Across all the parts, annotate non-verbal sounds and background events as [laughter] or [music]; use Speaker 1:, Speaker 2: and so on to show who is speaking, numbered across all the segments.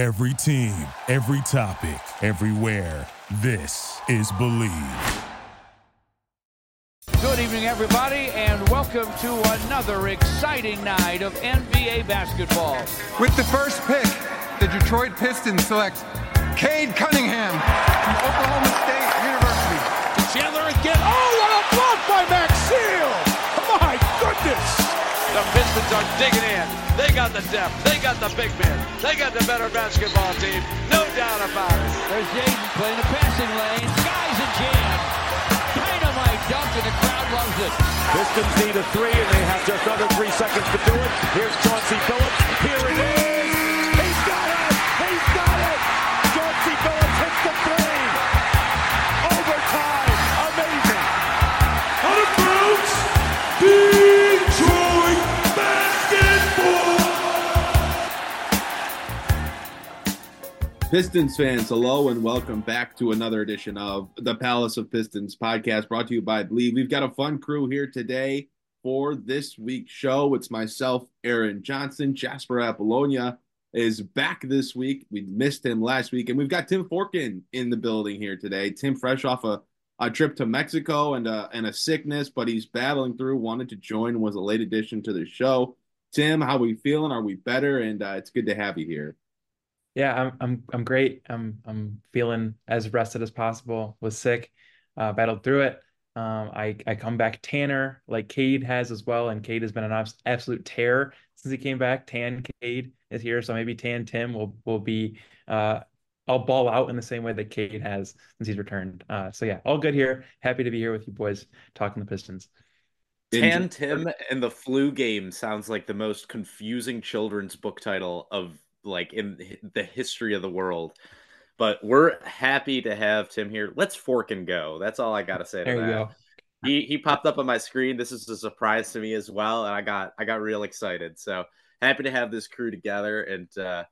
Speaker 1: Every team, every topic, everywhere. This is Believe.
Speaker 2: Good evening, everybody, and welcome to another exciting night of NBA basketball.
Speaker 3: With the first pick, the Detroit Pistons select Cade Cunningham from Oklahoma State University.
Speaker 4: Chandler again. Oh,
Speaker 5: The Pistons are digging in. They got the depth. They got the big men. They got the better basketball team. No doubt about it.
Speaker 2: There's Jaden playing the passing lane. Skies a jam. Dynamite dunk, and the crowd loves it.
Speaker 6: Pistons need a three, and they have just under three seconds to do it. Here's Chauncey Billups. Here it is.
Speaker 7: Pistons fans, hello and welcome back to another edition of the Palace of Pistons podcast brought to you by Believe. We've got a fun crew here today for this week's show. It's myself, Aaron Johnson. Jasper Apollonia is back this week. We missed him last week, and we've got Tim Forkin in the building here today. Tim, fresh off a, a trip to Mexico and a, and a sickness, but he's battling through, wanted to join, was a late addition to the show. Tim, how we feeling? Are we better? And uh, it's good to have you here.
Speaker 8: Yeah, I'm I'm I'm great. I'm I'm feeling as rested as possible. Was sick, uh, battled through it. Um, I I come back tanner like Cade has as well, and Cade has been an absolute tear since he came back. Tan Cade is here, so maybe Tan Tim will will be uh I'll ball out in the same way that Cade has since he's returned. Uh, so yeah, all good here. Happy to be here with you boys talking the Pistons.
Speaker 9: Tan Tim and the flu game sounds like the most confusing children's book title of like in the history of the world. But we're happy to have Tim here. Let's fork and go. That's all I gotta say to
Speaker 8: There you go.
Speaker 9: He he popped up on my screen. This is a surprise to me as well, and I got I got real excited. So happy to have this crew together and uh,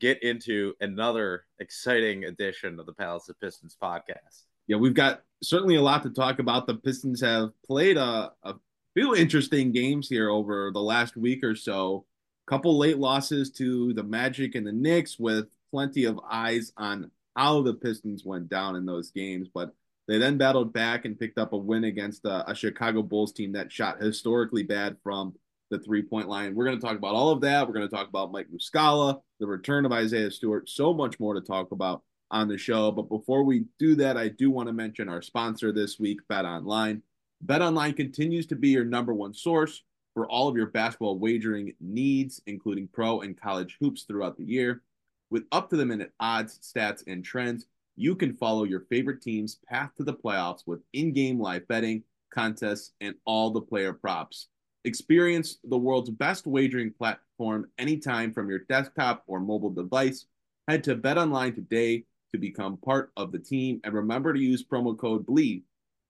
Speaker 9: get into another exciting edition of the Palace of Pistons podcast.
Speaker 7: yeah, we've got certainly a lot to talk about. The Pistons have played a, a few interesting games here over the last week or so. Couple late losses to the Magic and the Knicks, with plenty of eyes on how the Pistons went down in those games. But they then battled back and picked up a win against a, a Chicago Bulls team that shot historically bad from the three point line. We're going to talk about all of that. We're going to talk about Mike Muscala, the return of Isaiah Stewart, so much more to talk about on the show. But before we do that, I do want to mention our sponsor this week, Bet Online. Bet Online continues to be your number one source for all of your basketball wagering needs, including pro and college hoops throughout the year. With up to the minute odds, stats, and trends, you can follow your favorite team's path to the playoffs with in game live betting, contests, and all the player props. Experience the world's best wagering platform anytime from your desktop or mobile device. Head to BetOnline today to become part of the team and remember to use promo code BLEAV,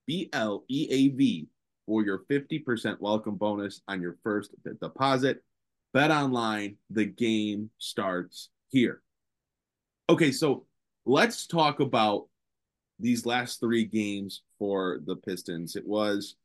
Speaker 7: B L E A V, for your 50% welcome bonus on your first deposit. deposit. BetOnline, the game starts here. Okay, so let's talk about these last three games for the Pistons. It was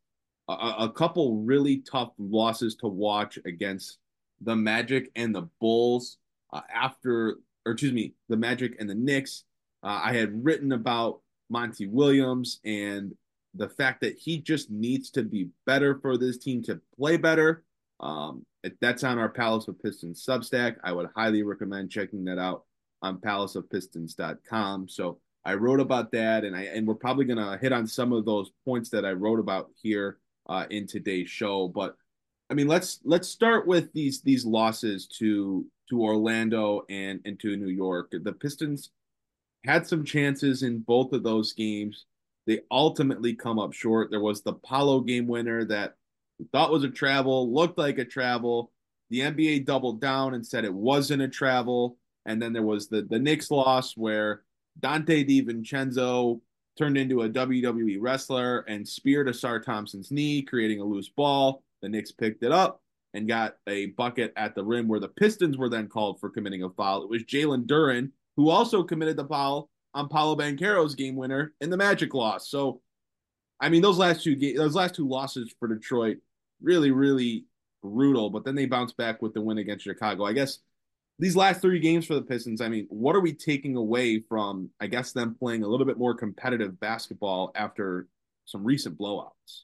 Speaker 7: a, a couple really tough losses to watch against the Magic and the Bulls uh, after, or excuse me, the Magic and the Knicks. Uh, I had written about Monty Williams and the fact that he just needs to be better for this team to play better. Um, that's on our Palace of Pistons Substack. I would highly recommend checking that out on palaceofpistons.com. So I wrote about that, and I and we're probably gonna hit on some of those points that I wrote about here uh, in today's show. But I mean, let's let's start with these these losses to to Orlando and and to New York. The Pistons had some chances in both of those games. They ultimately come up short. There was the Paolo game winner that thought was a travel, looked like a travel. The NBA doubled down and said it wasn't a travel. And then there was the the Knicks loss where Dante DiVincenzo turned into a WWE wrestler and speared Ausar Thompson's knee, creating a loose ball. The Knicks picked it up and got a bucket at the rim where the Pistons were then called for committing a foul. It was Jalen Duren who also committed the foul on Paolo Banchero's game winner in the Magic loss. So, I mean, those last two ga- those last two losses for Detroit really, really brutal. But then they bounced back with the win against Chicago. I guess these last three games for the Pistons, I mean, what are we taking away from, I guess, them playing a little bit more competitive basketball after some recent blowouts?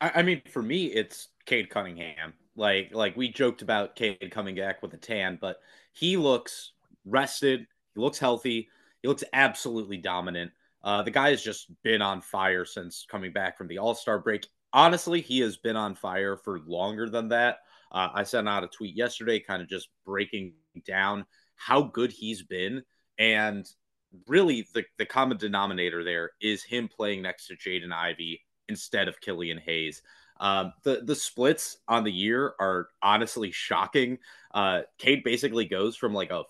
Speaker 9: I, I mean, for me, it's Cade Cunningham. Like, like we joked about Cade coming back with a tan, but he looks rested. He looks healthy. He looks absolutely dominant. Uh, the guy has just been on fire since coming back from the All Star break. Honestly, he has been on fire for longer than that. Uh, I sent out a tweet yesterday, kind of just breaking down how good he's been. And really, the, the common denominator there is him playing next to Jaden Ivey instead of Killian Hayes. Um, the the splits on the year are honestly shocking. Uh, Cade basically goes from like a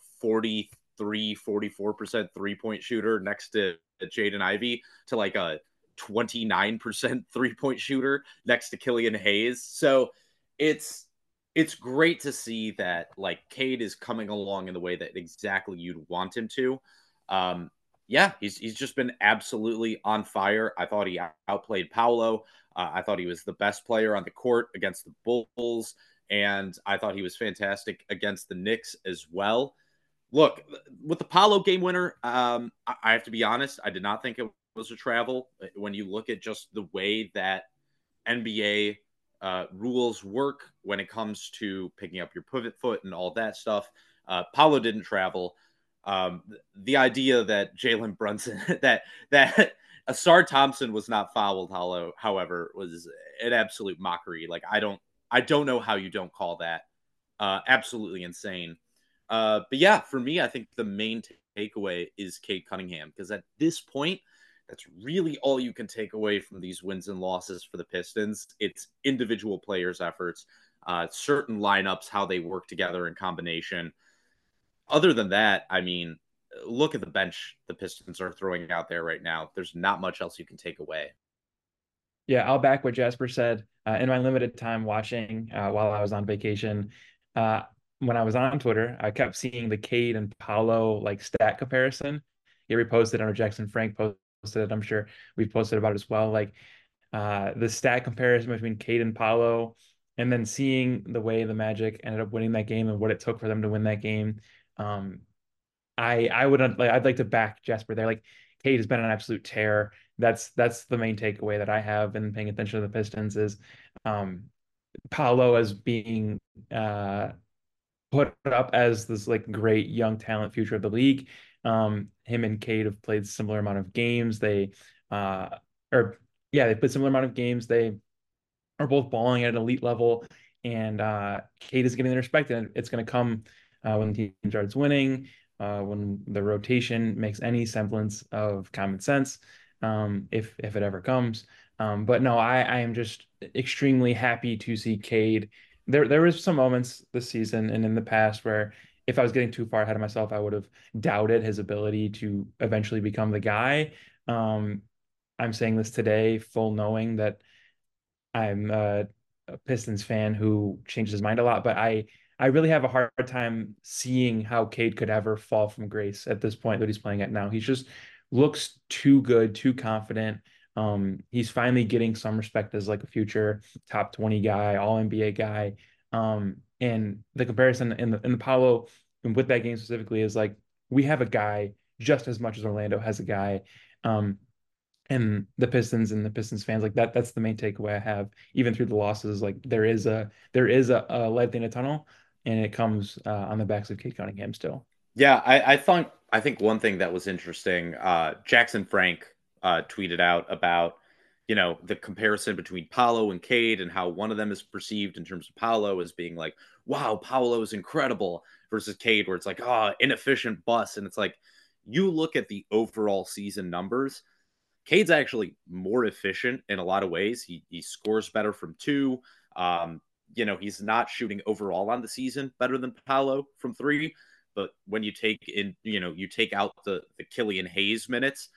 Speaker 9: 43, 44% three point shooter next to Jaden Ivey to like a 29% three point shooter next to Killian Hayes. So it's it's great to see that like Cade is coming along in the way that exactly you'd want him to. Um, yeah, he's he's just been absolutely on fire. I thought he outplayed Paolo. Uh, I thought he was the best player on the court against the Bulls, and I thought he was fantastic against the Knicks as well. Look, with the Paolo game winner, um, I, have to be honest. I did not think it was a travel. When you look at just the way that NBA uh, rules work when it comes to picking up your pivot foot and all that stuff, uh, Paolo didn't travel. Um, the idea that Jalen Brunson [laughs] that that [laughs] Ausar Thompson was not fouled, hollow, however, was an absolute mockery. Like I don't I don't know how you don't call that uh, absolutely insane. Uh, but yeah, for me, I think the main takeaway is Cade Cunningham because at this point, that's really all you can take away from these wins and losses for the Pistons. It's individual players' efforts, uh, certain lineups, how they work together in combination other than that, I mean, look at the bench the Pistons are throwing out there right now. There's not much else you can take away.
Speaker 8: Yeah, I'll back what Jasper said. Uh, in my limited time watching uh, while I was on vacation, uh, when I was on Twitter, I kept seeing the Cade and Paolo like stat comparison. He reposted on Jackson Frank posted it. I'm sure we've posted about it as well. Like uh, the stat comparison between Cade and Paolo, and then seeing the way the Magic ended up winning that game and what it took for them to win that game um, I I would like I'd like to back Jasper there. Like Cade has been an absolute tear. That's that's the main takeaway that I have in paying attention to the Pistons is um, Paolo as being uh, put up as this like great young talent future of the league. Um, him and Cade have played similar amount of games. They uh, or yeah, they played similar amount of games. They are both balling at an elite level, and uh, Cade is getting the respect, and it's going to come uh, when the team starts winning, uh, when the rotation makes any semblance of common sense, um, if if it ever comes. Um, but no, I, I am just extremely happy to see Cade. There there was some moments this season and in the past where if I was getting too far ahead of myself, I would have doubted his ability to eventually become the guy. Um, I'm saying this today, full knowing that I'm a, a Pistons fan who changes his mind a lot, but I I really have a hard time seeing how Cade could ever fall from grace at this point that he's playing at now. He's just looks too good, too confident. Um, he's finally getting some respect as like a future top 20 guy, all NBA guy. Um, and the comparison in the in the Paolo and with that game specifically is like we have a guy just as much as Orlando has a guy. Um, and the Pistons and the Pistons fans like that that's the main takeaway I have even through the losses like there is a there is a, a light in a tunnel and it comes uh, on the backs of Cade Cunningham still.
Speaker 9: Yeah, I, I thought I think one thing that was interesting, uh, Jackson Frank uh, tweeted out about you know the comparison between Paolo and Cade and how one of them is perceived in terms of Paolo as being like, wow, Paolo is incredible versus Cade, where it's like, oh, inefficient bus, and it's like you look at the overall season numbers. Cade's actually more efficient in a lot of ways. He he scores better from two. Um, you know, he's not shooting overall on the season better than Paolo from three. But when you take in, you know, you take out the the Killian Hayes minutes,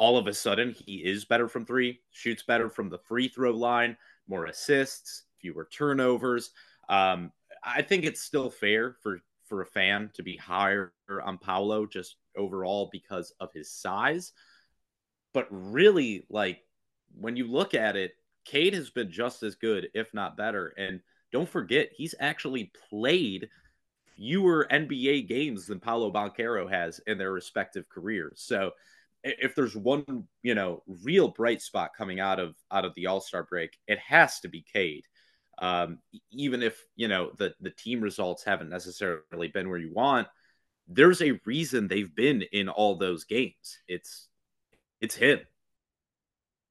Speaker 9: all of a sudden he is better from three, shoots better from the free throw line, more assists, fewer turnovers. Um, I think it's still fair for for a fan to be higher on Paolo just overall because of his size. But really, like when you look at it, Cade has been just as good, if not better. And don't forget, he's actually played fewer NBA games than Paolo Banchero has in their respective careers. So if there's one, you know, real bright spot coming out of out of the All-Star break, it has to be Cade. Um, even if, you know, the the team results haven't necessarily been where you want, there's a reason they've been in all those games. It's it's him.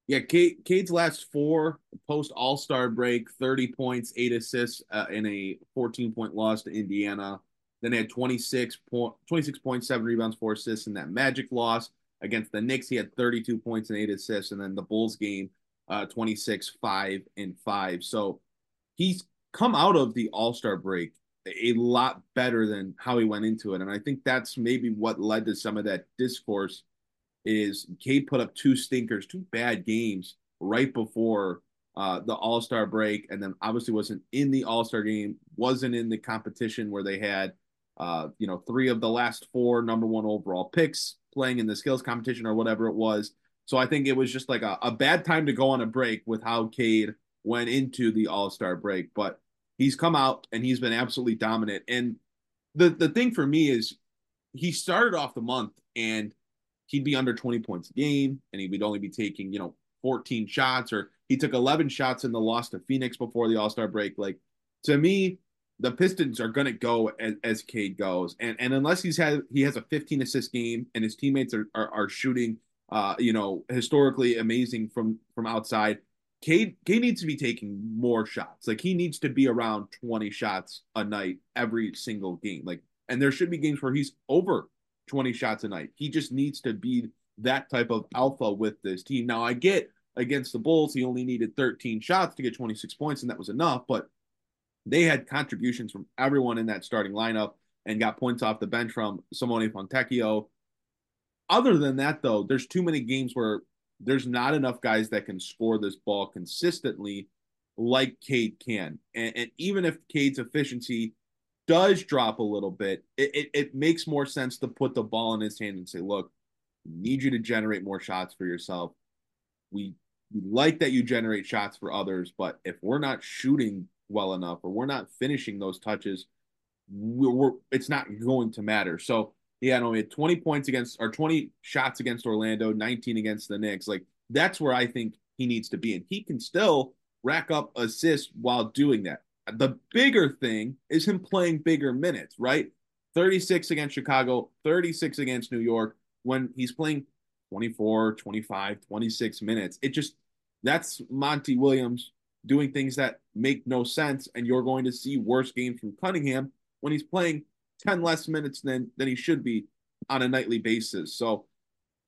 Speaker 7: Yeah, Cade, Cade's last four post All Star break, 30 points, eight assists uh, in a 14 point loss to Indiana. Then they had 26 point, 26.7 rebounds, four assists in that Magic loss against the Knicks. He had 32 points and eight assists, and then the Bulls game, uh, 26, five and five. So he's come out of the All Star break a lot better than how he went into it, and I think that's maybe what led to some of that discourse is Cade put up two stinkers, two bad games right before uh, the All Star break, and then obviously wasn't in the All Star game, wasn't in the competition where they had, uh, you know, three of the last four number one overall picks playing in the skills competition or whatever it was. So I think it was just like a, a bad time to go on a break with how Cade went into the All Star break, but he's come out and he's been absolutely dominant. And the the thing for me is he started off the month and he'd be under 20 points a game and he would only be taking, you know, 14 shots or he took 11 shots in the loss to Phoenix before the All-Star break. Like to me, the Pistons are going to go as, as Cade goes. And and unless he's had he has a 15 assist game and his teammates are are, are shooting uh, you know, historically amazing from from outside, Cade, Cade needs to be taking more shots. Like he needs to be around 20 shots a night every single game. Like, and there should be games where he's over 20 shots a night. He just needs to be that type of alpha with this team. Now, I get against the Bulls, he only needed 13 shots to get 26 points, and that was enough, but they had contributions from everyone in that starting lineup and got points off the bench from Simone Fontecchio. Other than that, though, there's too many games where there's not enough guys that can score this ball consistently like Cade can. And, and even if Cade's efficiency does drop a little bit, it, it, it, makes more sense to put the ball in his hand and say, look, need you to generate more shots for yourself. We, we like that you generate shots for others, but if we're not shooting well enough or we're not finishing those touches, we're, we're it's not going to matter. So yeah, no, he had 20 points against or 20 shots against Orlando, 19 against the Knicks. Like that's where I think he needs to be. And he can still rack up assists while doing that. The bigger thing is him playing bigger minutes, right? 36 against Chicago, 36 against New York when he's playing 24, 25, 26 minutes. It just that's Monty Williams doing things that make no sense and you're going to see worse games from Cunningham when he's playing 10 less minutes than than he should be on a nightly basis. So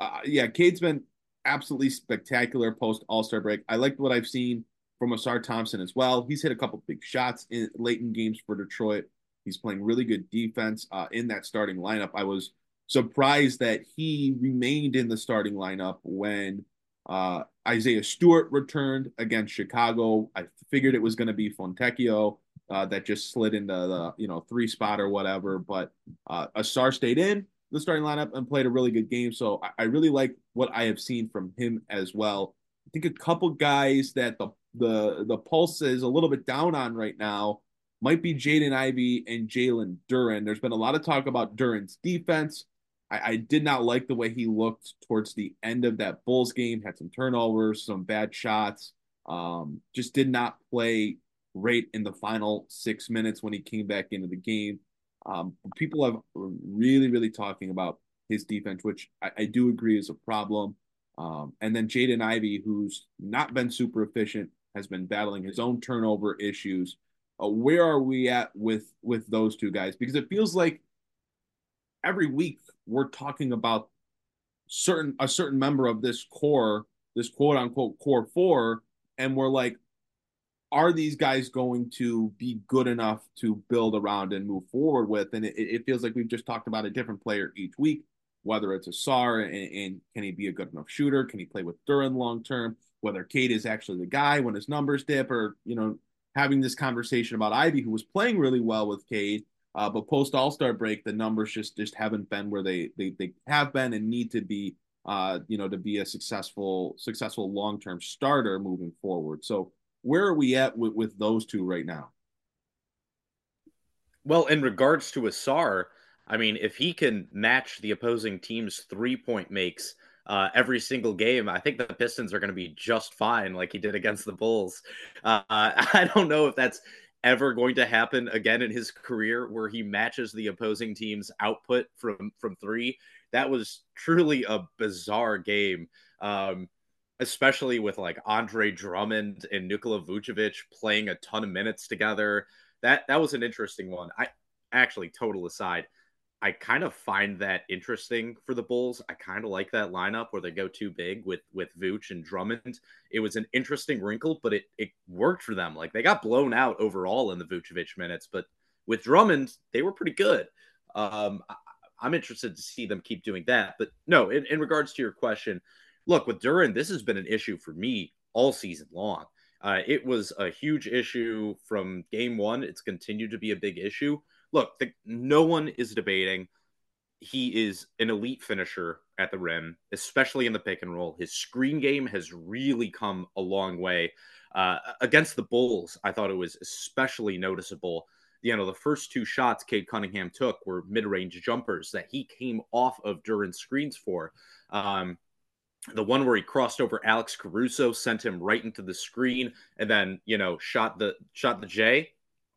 Speaker 7: uh, yeah, Cade's been absolutely spectacular post All-Star break. I liked what I've seen from Ausar Thompson as well. He's hit a couple big shots in late in games for Detroit. He's playing really good defense uh, in that starting lineup. I was surprised that he remained in the starting lineup when uh, Isaiah Stewart returned against Chicago. I figured it was going to be Fontecchio uh, that just slid into the you know three spot or whatever, but uh, Ausar stayed in the starting lineup and played a really good game. So I, I really like what I have seen from him as well. I think a couple guys that the the the pulse is a little bit down on right now might be Jaden Ivey and Jalen Duren. There's been a lot of talk about Duren's defense. I, I, did not like the way he looked towards the end of that Bulls game. Had some turnovers, some bad shots. Um, just did not play great in the final six minutes when he came back into the game. Um, people have really, really talking about his defense, which I, I do agree is a problem. Um, and then Jaden Ivey, who's not been super efficient, has been battling his own turnover issues. Uh, where are we at with with those two guys? Because it feels like every week we're talking about certain a certain member of this core, this quote unquote core four, and we're like, are these guys going to be good enough to build around and move forward with? And it, it feels like we've just talked about a different player each week, whether it's Ausar and, and can he be a good enough shooter? Can he play with Duren long term? whether Cade is actually the guy when his numbers dip, or you know, having this conversation about Ivey, who was playing really well with Cade, uh, but post All Star break, the numbers just just haven't been where they they they have been and need to be, uh, you know, to be a successful successful long term starter moving forward. So where are we at with, with those two right now?
Speaker 9: Well, in regards to Ausar, I mean, if he can match the opposing team's three point makes uh, every single game, I think the Pistons are going to be just fine, like he did against the Bulls. Uh, [laughs] I don't know if that's ever going to happen again in his career where he matches the opposing team's output from from three. That was truly a bizarre game. Um, especially with like Andre Drummond and Nikola Vucevic playing a ton of minutes together. That that was an interesting one. I actually total aside, I kind of find that interesting for the Bulls. I kind of like that lineup where they go too big with with Vooch and Drummond. It was an interesting wrinkle, but it it worked for them. Like they got blown out overall in the Vucevic minutes, but with Drummond, they were pretty good. Um, I, I'm interested to see them keep doing that. But no, in, in regards to your question, look with Duren, this has been an issue for me all season long. Uh, it was a huge issue from game one. It's continued to be a big issue look, the, no one is debating he is an elite finisher at the rim, especially in the pick and roll. His screen game has really come a long way. Uh, against the Bulls, I thought it was especially noticeable. You know, the first two shots Cade Cunningham took were mid range jumpers that he came off of Duren's screens for. Um, the one where he crossed over Alex Caruso, sent him right into the screen, and then you know shot the shot the J.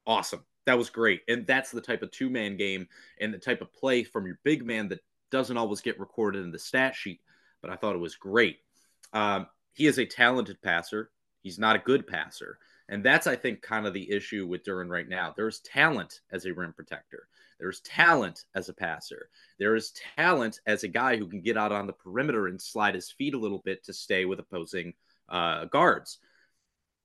Speaker 9: Awesome, that was great. And that's the type of two man game and the type of play from your big man that doesn't always get recorded in the stat sheet. But I thought it was great. Um, he is a talented passer. He's not a good passer. And that's, I think, kind of the issue with Duren right now. There's talent as a rim protector. There's talent as a passer. There is talent as a guy who can get out on the perimeter and slide his feet a little bit to stay with opposing uh, guards.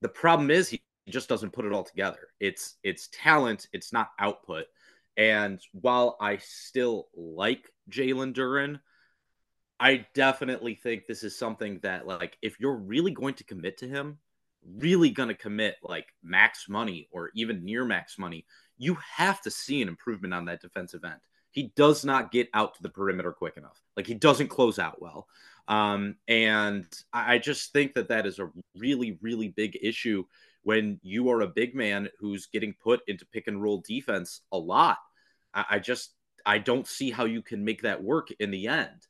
Speaker 9: The problem is he he just doesn't put it all together. It's it's talent, it's not output. And while I still like Jalen Duren, I definitely think this is something that like if you're really going to commit to him, really going to commit like max money or even near max money, you have to see an improvement on that defensive end. He does not get out to the perimeter quick enough. Like he doesn't close out well. Um, and I just think that that is a really, really big issue when you are a big man who's getting put into pick and roll defense a lot. I, I just I don't see how you can make that work in the end.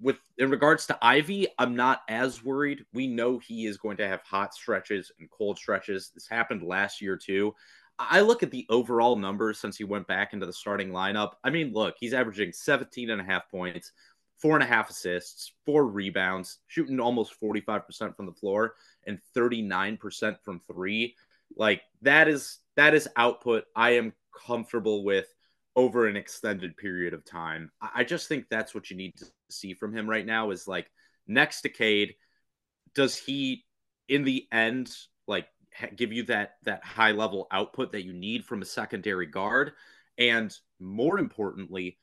Speaker 9: With in regards to Ivey, I'm not as worried. We know he is going to have hot stretches and cold stretches. This happened last year too. I look at the overall numbers since he went back into the starting lineup. I mean, look, he's averaging 17 and a half points, four and a half assists, four rebounds, shooting almost 45% from the floor and 39% from three. Like that is that is output I am comfortable with over an extended period of time. I just think that's what you need to see from him right now is like next decade, does he in the end like give you that that high level output that you need from a secondary guard? And more importantly,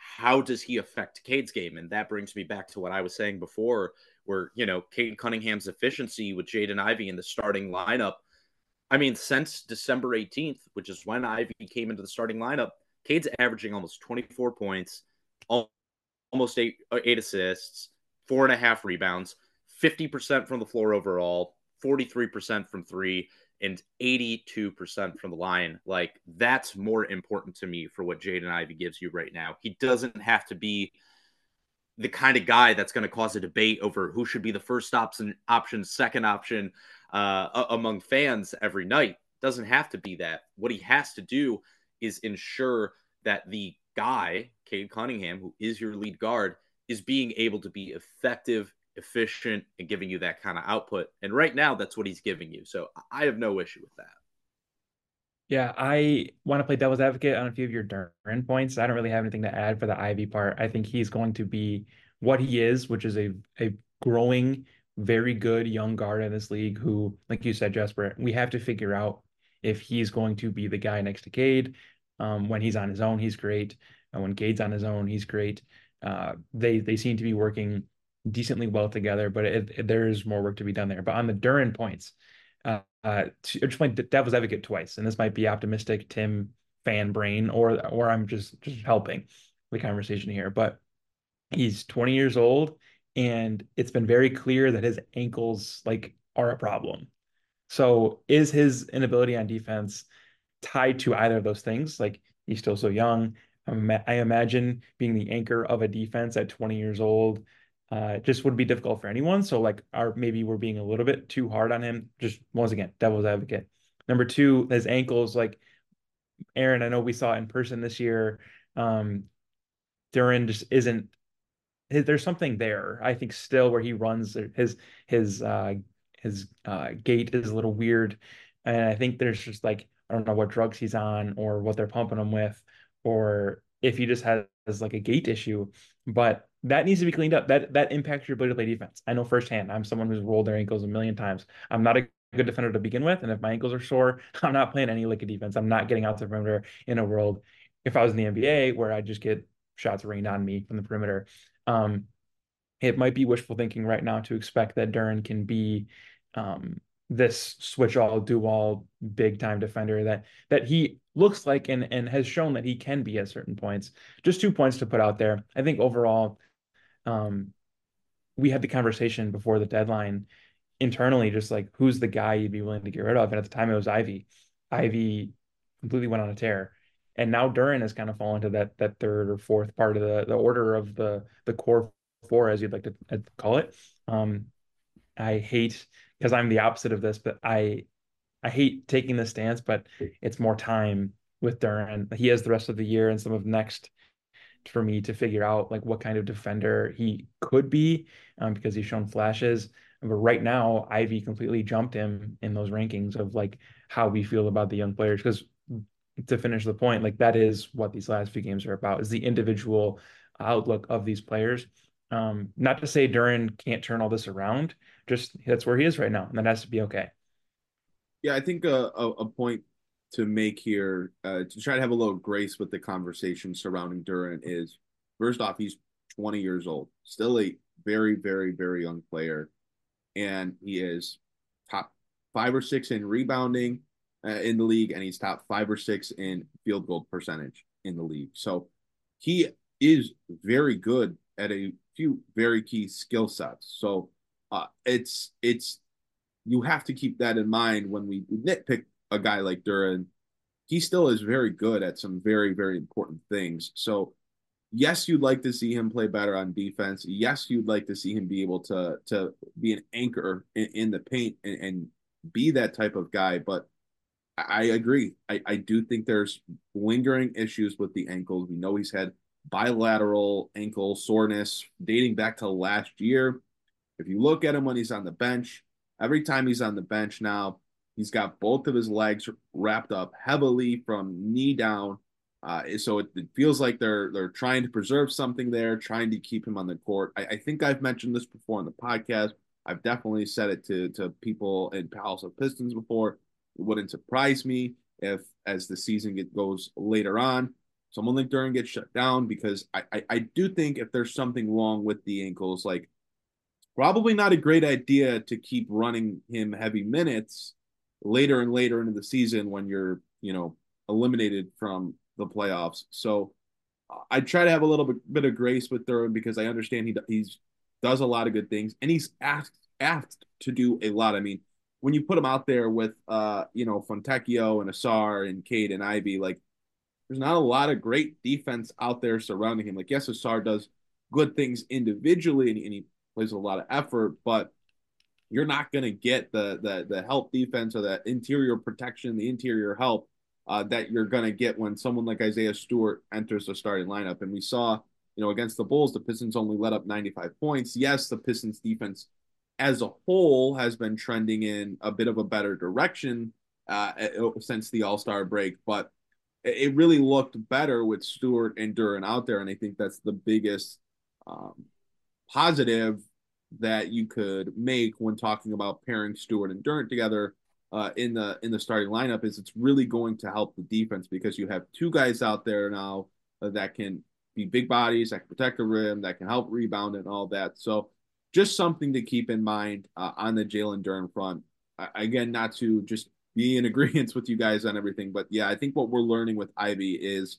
Speaker 9: how does he affect Cade's game? And that brings me back to what I was saying before, where, you know, Cade Cunningham's efficiency with Jaden Ivey in the starting lineup. I mean, since December 18th, which is when Ivey came into the starting lineup, Cade's averaging almost 24 points, almost eight, uh, eight assists, four and a half rebounds, 50% from the floor overall, 43% from three, and 82% from the line. Like that's more important to me for what Jaden Ivey gives you right now. He doesn't have to be the kind of guy that's going to cause a debate over who should be the first option, option, second option uh, among fans every night. Doesn't have to be that. What he has to do is ensure that the guy, Cade Cunningham, who is your lead guard, is being able to be effective efficient and giving you that kind of output. And right now, that's what he's giving you. So I have no issue with that.
Speaker 8: Yeah, I want to play devil's advocate on a few of your Duren points. I don't really have anything to add for the Ivey part. I think he's going to be what he is, which is a, a growing, very good young guard in this league who, like you said, Jasper, we have to figure out if he's going to be the guy next to Cade. Um, when he's on his own, he's great. And when Cade's on his own, he's great. Uh, they they seem to be working decently well together, but it, it, there is more work to be done there. But on the Duren points, uh, uh, just went devil's advocate twice, and this might be optimistic Tim fan brain, or or I'm just just helping the conversation here. But he's 20 years old, and it's been very clear that his ankles like are a problem. So is his inability on defense tied to either of those things. Like he's still so young. I imagine being the anchor of a defense at 20 years old uh, just would be difficult for anyone. So like, our maybe we're being a little bit too hard on him. Just once again, devil's advocate. Number two, his ankles. Like Aaron, I know we saw in person this year. Um, Duren just isn't. There's something there. I think still where he runs his his uh, his uh, gait is a little weird, and I think there's just like I don't know what drugs he's on or what they're pumping him with, or if he just has like a gait issue. But that needs to be cleaned up. That that impacts your ability to play defense. I know firsthand. I'm someone who's rolled their ankles a million times. I'm not a good defender to begin with, and if my ankles are sore, [laughs] I'm not playing any lick of defense. I'm not getting out the perimeter in a world. If I was in the NBA, where I just get shots rained on me from the perimeter, um, it might be wishful thinking right now to expect that Duren can be um, this switch all do all big time defender that that he looks like and and has shown that he can be at certain points. Just two points to put out there. I think overall, um, we had the conversation before the deadline internally, just like who's the guy you'd be willing to get rid of, and at the time it was Ivey. Ivey completely went on a tear, and now Duren has kind of fallen to that that third or fourth part of the the order of the the core four, as you'd like to call it. Um, I hate because I'm the opposite of this, but I I hate taking this stance, but it's more time with Duren. He has the rest of the year and some of next for me to figure out like what kind of defender he could be um, because he's shown flashes. But right now, Ivey completely jumped him in those rankings of like how we feel about the young players. Because to finish the point, like that is what these last few games are about: is the individual outlook of these players. Um, not to say Duren can't turn all this around, just that's where he is right now, and that has to be okay.
Speaker 7: Yeah, I think a, a, a point to make here uh, to try to have a little grace with the conversation surrounding Duren is first off, he's 20 years old, still a very, very, very young player, and he is top five or six in rebounding uh, in the league, and he's top five or six in field goal percentage in the league. So he is very good at a few very key skill sets. So uh, it's it's you have to keep that in mind when we nitpick a guy like Duren, He still is very good at some very very important things. So yes, you'd like to see him play better on defense. Yes, you'd like to see him be able to to be an anchor in, in the paint and, and, be that type of guy. But I, agree. I, I do think there's lingering issues with the ankles. We know he's had bilateral ankle soreness dating back to last year. If you look at him when he's on the bench, every time he's on the bench now, he's got both of his legs wrapped up heavily from knee down. Uh, so it, it, feels like they're they're trying to preserve something there, trying to keep him on the court. I, I think I've mentioned this before on the podcast. I've definitely said it to to people in Palace of Pistons before. It wouldn't surprise me if, as the season get, goes later on, someone like Duren gets shut down because I, I, I do think if there's something wrong with the ankles, like probably not a great idea to keep running him heavy minutes later and later into the season when you're you know eliminated from the playoffs. So I try to have a little bit, bit of grace with Thurman because I understand he he's does a lot of good things and he's asked asked to do a lot. I mean, when you put him out there with uh you know Fontecchio and Ausar and Cade and Ivey, like there's not a lot of great defense out there surrounding him. Like yes, Ausar does good things individually and, and he plays a lot of effort, but you're not going to get the the the help defense or that interior protection, the interior help uh, that you're going to get when someone like Isaiah Stewart enters the starting lineup. And we saw, you know, against the Bulls, the Pistons only let up 95 points. Yes, the Pistons defense as a whole has been trending in a bit of a better direction uh, since the All Star break, but it really looked better with Stewart and Duren out there, and I think that's the biggest um, positive that you could make when talking about pairing Stewart and Duren together uh, in the in the starting lineup is it's really going to help the defense because you have two guys out there now that can be big bodies that can protect the rim that can help rebound and all that. So just something to keep in mind uh, on the Jalen Duren front. Uh, again, not to just be in [laughs] agreement with you guys on everything. But yeah, I think what we're learning with Ivey is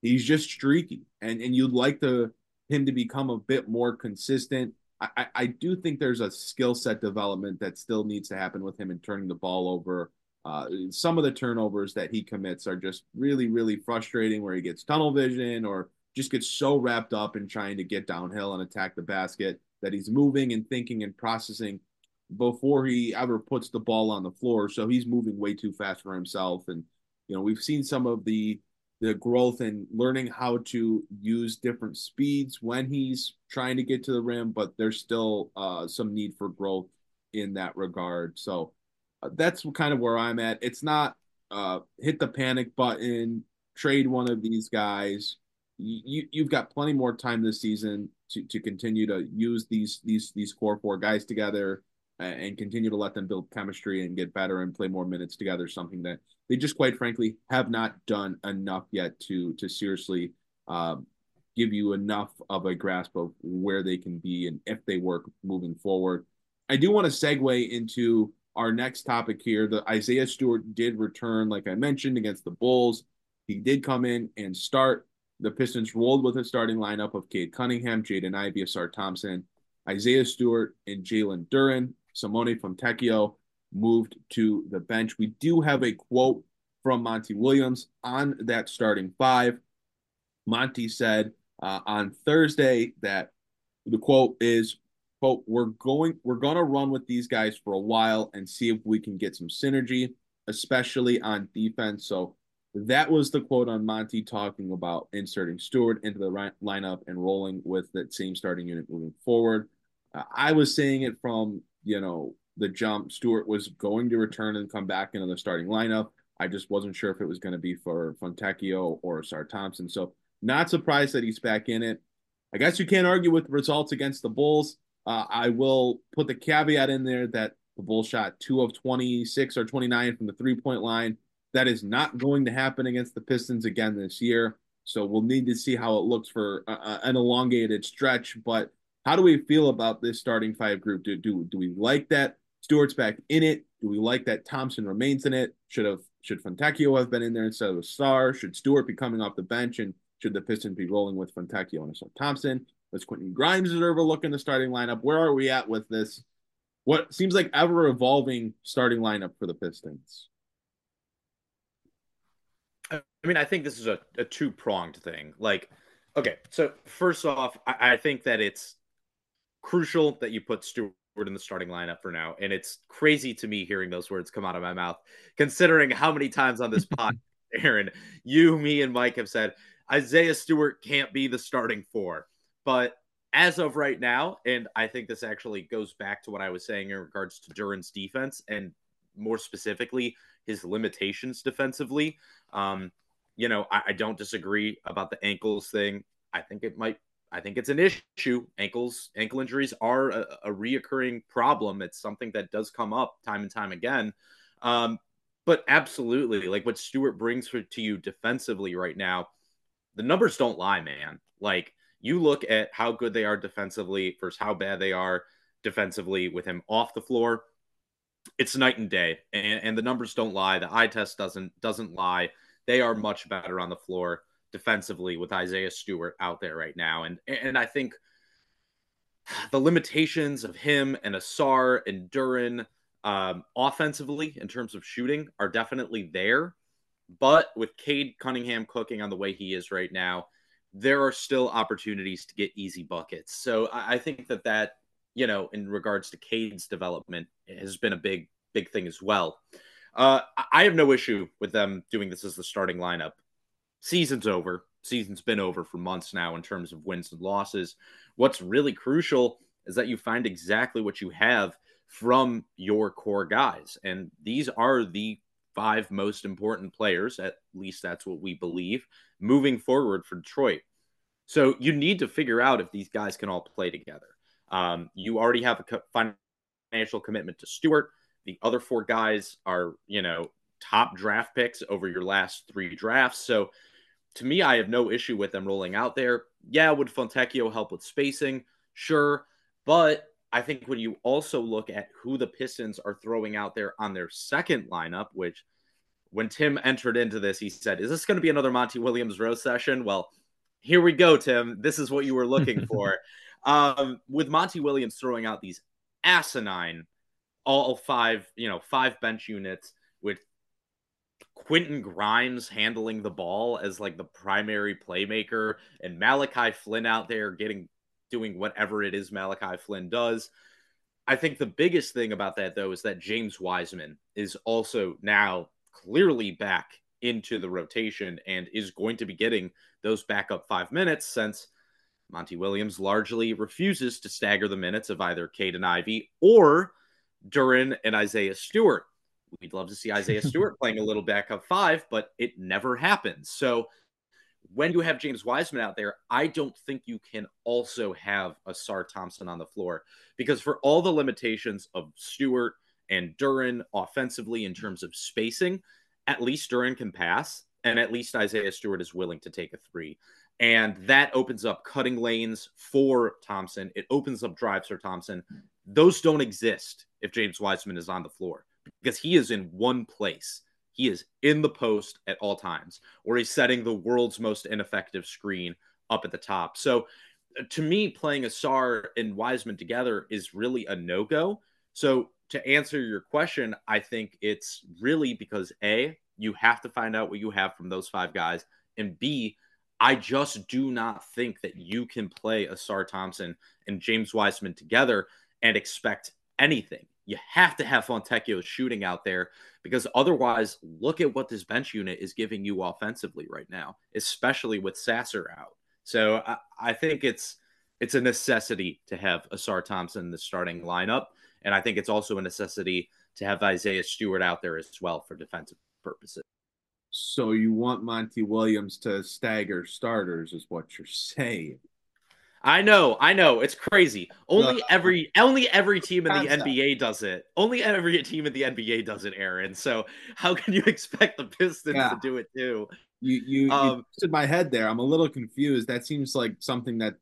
Speaker 7: he's just streaky, and and you'd like to him to become a bit more consistent. I, I do think there's a skill set development that still needs to happen with him in turning the ball over Uh, some of the turnovers that he commits are just really, really frustrating where he gets tunnel vision or just gets so wrapped up in trying to get downhill and attack the basket that he's moving and thinking and processing before he ever puts the ball on the floor. So he's moving way too fast for himself. And, you know, we've seen some of the the growth and learning how to use different speeds when he's trying to get to the rim, but there's still uh, some need for growth in that regard. So uh, that's kind of where I'm at. It's not uh, hit the panic button, trade one of these guys. You, you've got plenty more time this season to, to continue to use these these these core four guys together and continue to let them build chemistry and get better and play more minutes together. Something that they just quite frankly have not done enough yet to to seriously um, give you enough of a grasp of where they can be and if they work moving forward. I do want to segue into our next topic here. The Isaiah Stewart did return, like I mentioned, against the Bulls. He did come in and start. The Pistons rolled with a starting lineup of Cade Cunningham, Jaden Ivey, Thompson, Isaiah Stewart, and Jalen Duren. Simone Fontecchio moved to the bench. We do have a quote from Monty Williams on that starting five. Monty said uh, on Thursday that the quote is quote we're going we're going to run with these guys for a while and see if we can get some synergy especially on defense so that was the quote on Monty talking about inserting Stewart into the lineup and rolling with that same starting unit moving forward. Uh, I was saying it from you know, the jump. Stewart was going to return and come back into the starting lineup. I just wasn't sure if it was going to be for Fontecchio or Ausar Thompson. So not surprised that he's back in it. I guess you can't argue with the results against the Bulls. Uh, I will put the caveat in there that the Bulls shot two of 26 or 29 from the three point line. That is not going to happen against the Pistons again this year. So we'll need to see how it looks for uh, an elongated stretch. But how do we feel about this starting five group? Do do do we like that Stewart's back in it? Do we like that Thompson remains in it? Should have should Fontecchio have been in there instead of a star? Should Stewart be coming off the bench and should the Pistons be rolling with Fontecchio and Thompson? Does Quentin Grimes deserve a look in the starting lineup? Where are we at with this? What seems like ever evolving starting lineup for the Pistons?
Speaker 9: I mean, I think this is a, a two pronged thing. Like, okay, so first off, I, I think that it's crucial that you put Stewart in the starting lineup for now. And it's crazy to me hearing those words come out of my mouth, considering how many times on this pod, [laughs] Aaron, you, me, and Mike have said Isaiah Stewart can't be the starting four. But as of right now, and I think this actually goes back to what I was saying in regards to Duren's defense and more specifically his limitations defensively. Um, you know, I, I don't disagree about the ankles thing. I think it might I think it's an issue. Ankles, ankle injuries are a, a reoccurring problem. It's something that does come up time and time again. Um, but absolutely, like what Stewart brings for, to you defensively right now, the numbers don't lie, man. Like you look at how good they are defensively versus how bad they are defensively with him off the floor. It's night and day, and, and the numbers don't lie. The eye test doesn't doesn't lie. They are much better on the floor defensively with Isaiah Stewart out there right now. And and I think the limitations of him and Ausar and Duren um, offensively in terms of shooting are definitely there. But with Cade Cunningham cooking on the way he is right now, there are still opportunities to get easy buckets. So I, I think that that, you know, in regards to Cade's development has been a big, big thing as well. Uh, I have no issue with them doing this as the starting lineup season's over. Season's been over for months now in terms of wins and losses. What's really crucial is that you find exactly what you have from your core guys. And these are the five most important players, at least that's what we believe, moving forward for Detroit. So you need to figure out if these guys can all play together. Um, you already have a financial commitment to Stewart. The other four guys are, you know, top draft picks over your last three drafts. So to me, I have no issue with them rolling out there. Yeah, would Fontecchio help with spacing? Sure. But I think when you also look at who the Pistons are throwing out there on their second lineup, which when Tim entered into this, he said, Is this going to be another Monty Williams roast session? Well, here we go, Tim. This is what you were looking [laughs] for. um, with Monty Williams throwing out these asinine, all five, you know, five bench units with Quentin Grimes handling the ball as like the primary playmaker and Malachi Flynn out there getting doing whatever it is Malachi Flynn does. I think the biggest thing about that though is that James Wiseman is also now clearly back into the rotation and is going to be getting those backup 5 minutes since Monty Williams largely refuses to stagger the minutes of either Caden Ivey or Duren and Isaiah Stewart. We'd love to see Isaiah [laughs] Stewart playing a little backup five, but it never happens. So when you have James Wiseman out there, I don't think you can also have Ausar Thompson on the floor because for all the limitations of Stewart and Duren offensively in terms of spacing, at least Duren can pass, and at least Isaiah Stewart is willing to take a three. And that opens up cutting lanes for Thompson. It opens up drives for Thompson. Those don't exist if James Wiseman is on the floor because he is in one place. He is in the post at all times, or he's setting the world's most ineffective screen up at the top. So, uh, to me, playing Ausar and Wiseman together is really a no go. So, to answer your question, I think it's really because A, you have to find out what you have from those five guys, and B, I just do not think that you can play Ausar Thompson and James Wiseman together and expect anything. You have to have Fontecchio shooting out there because otherwise, look at what this bench unit is giving you offensively right now, especially with Sasser out. So I, I think it's it's a necessity to have Ausar Thompson in the starting lineup, and I think it's also a necessity to have Isaiah Stewart out there as well for defensive purposes.
Speaker 7: So you want Monty Williams to stagger starters, is what you're saying.
Speaker 9: I know, I know, it's crazy. Only every only every team in the NBA does it. Only every team in the NBA does it, Aaron. So how can you [laughs] expect the Pistons yeah. to do it too?
Speaker 7: You you, um, you my head there. I'm a little confused. That seems like something that